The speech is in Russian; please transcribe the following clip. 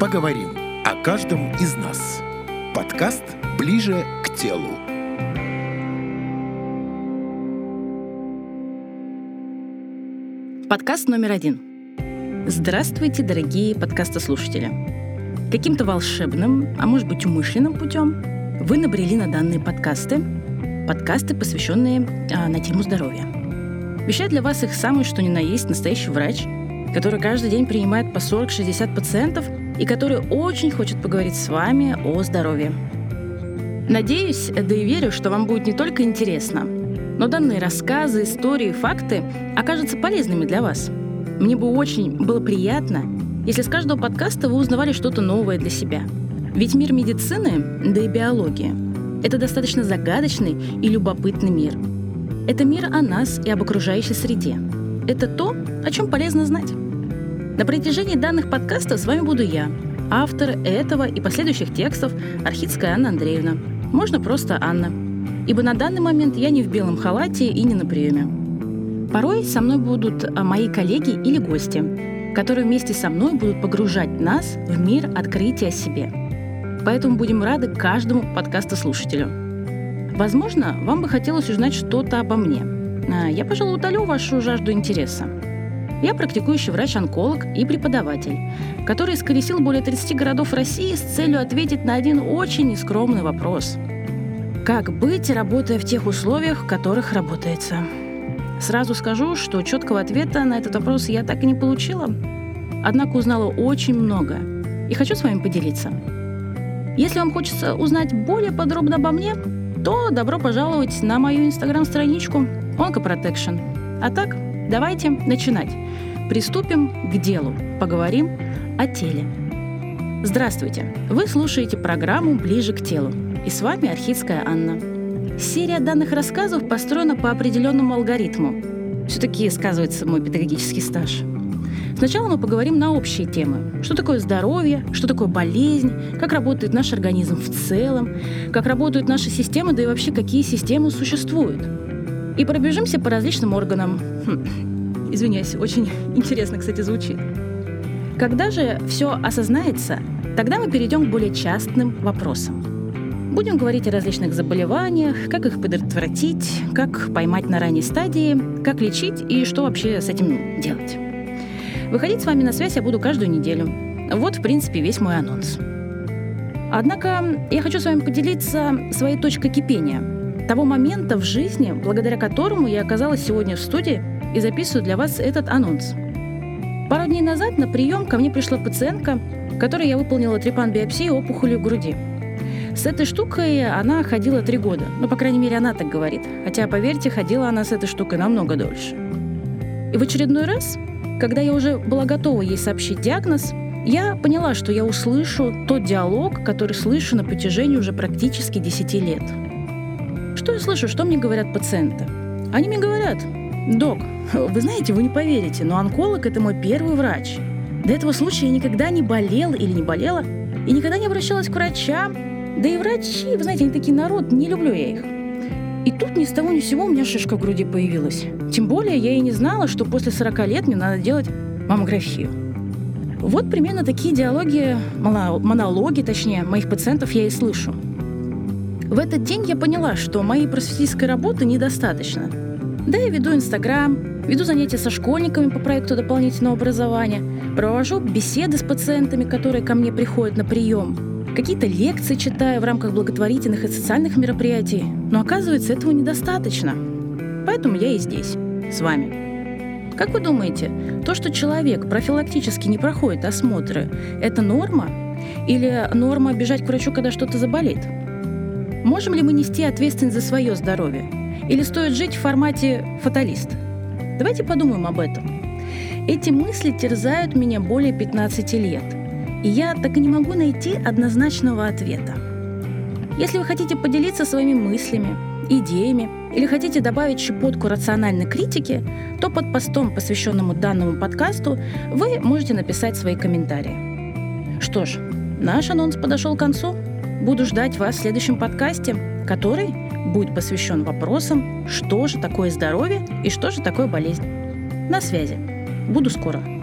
Поговорим о каждом из нас. Подкаст «Ближе к телу». Подкаст номер один. Здравствуйте, дорогие подкастослушатели. Каким-то волшебным, а может быть умышленным путем вы набрели на данные подкасты, подкасты, посвященные а, на тему здоровья. Вещает для вас их самый что ни на есть настоящий врач, который каждый день принимает по 40-60 пациентов и который очень хочет поговорить с вами о здоровье. Надеюсь, да и верю, что вам будет не только интересно, но данные рассказы, истории, факты окажутся полезными для вас. Мне бы очень было приятно, если с каждого подкаста вы узнавали что-то новое для себя. Ведь мир медицины, да и биологии – это достаточно загадочный и любопытный мир – это мир о нас и об окружающей среде. Это то, о чем полезно знать. На протяжении данных подкастов с вами буду я, автор этого и последующих текстов Архидская Анна Андреевна. Можно просто Анна. Ибо на данный момент я не в белом халате и не на приеме. Порой со мной будут а, мои коллеги или гости, которые вместе со мной будут погружать нас в мир открытия о себе. Поэтому будем рады каждому подкастослушателю. Возможно, вам бы хотелось узнать что-то обо мне. А, я, пожалуй, удалю вашу жажду интереса. Я практикующий врач-онколог и преподаватель, который исколесил более 30 городов России с целью ответить на один очень нескромный вопрос. Как быть, работая в тех условиях, в которых работается? Сразу скажу, что четкого ответа на этот вопрос я так и не получила. Однако узнала очень много и хочу с вами поделиться. Если вам хочется узнать более подробно обо мне, то добро пожаловать на мою инстаграм-страничку OncoProtection. А так, давайте начинать. Приступим к делу. Поговорим о теле. Здравствуйте! Вы слушаете программу «Ближе к телу». И с вами Архидская Анна. Серия данных рассказов построена по определенному алгоритму. Все-таки сказывается мой педагогический стаж. Сначала мы поговорим на общие темы. Что такое здоровье, что такое болезнь, как работает наш организм в целом, как работают наши системы, да и вообще какие системы существуют. И пробежимся по различным органам. Хм, извиняюсь, очень интересно, кстати, звучит. Когда же все осознается, тогда мы перейдем к более частным вопросам. Будем говорить о различных заболеваниях, как их предотвратить, как поймать на ранней стадии, как лечить и что вообще с этим делать. Выходить с вами на связь я буду каждую неделю. Вот, в принципе, весь мой анонс. Однако я хочу с вами поделиться своей точкой кипения, того момента в жизни, благодаря которому я оказалась сегодня в студии и записываю для вас этот анонс. Пару дней назад на прием ко мне пришла пациентка, которой я выполнила трепан-биопсии опухолью груди. С этой штукой она ходила три года. Ну, по крайней мере, она так говорит. Хотя, поверьте, ходила она с этой штукой намного дольше. И в очередной раз когда я уже была готова ей сообщить диагноз, я поняла, что я услышу тот диалог, который слышу на протяжении уже практически 10 лет. Что я слышу, что мне говорят пациенты? Они мне говорят, док, вы знаете, вы не поверите, но онколог – это мой первый врач. До этого случая я никогда не болела или не болела, и никогда не обращалась к врачам. Да и врачи, вы знаете, они такие народ, не люблю я их. И тут ни с того ни с сего у меня шишка в груди появилась. Тем более я и не знала, что после 40 лет мне надо делать маммографию. Вот примерно такие диалоги, монологи, точнее, моих пациентов я и слышу. В этот день я поняла, что моей просветительской работы недостаточно. Да, я веду Инстаграм, веду занятия со школьниками по проекту дополнительного образования, провожу беседы с пациентами, которые ко мне приходят на прием – Какие-то лекции читаю в рамках благотворительных и социальных мероприятий. Но оказывается, этого недостаточно. Поэтому я и здесь, с вами. Как вы думаете, то, что человек профилактически не проходит осмотры, это норма? Или норма бежать к врачу, когда что-то заболит? Можем ли мы нести ответственность за свое здоровье? Или стоит жить в формате фаталист? Давайте подумаем об этом. Эти мысли терзают меня более 15 лет – и я так и не могу найти однозначного ответа. Если вы хотите поделиться своими мыслями, идеями или хотите добавить щепотку рациональной критики, то под постом, посвященному данному подкасту, вы можете написать свои комментарии. Что ж, наш анонс подошел к концу. Буду ждать вас в следующем подкасте, который будет посвящен вопросам, что же такое здоровье и что же такое болезнь. На связи. Буду скоро.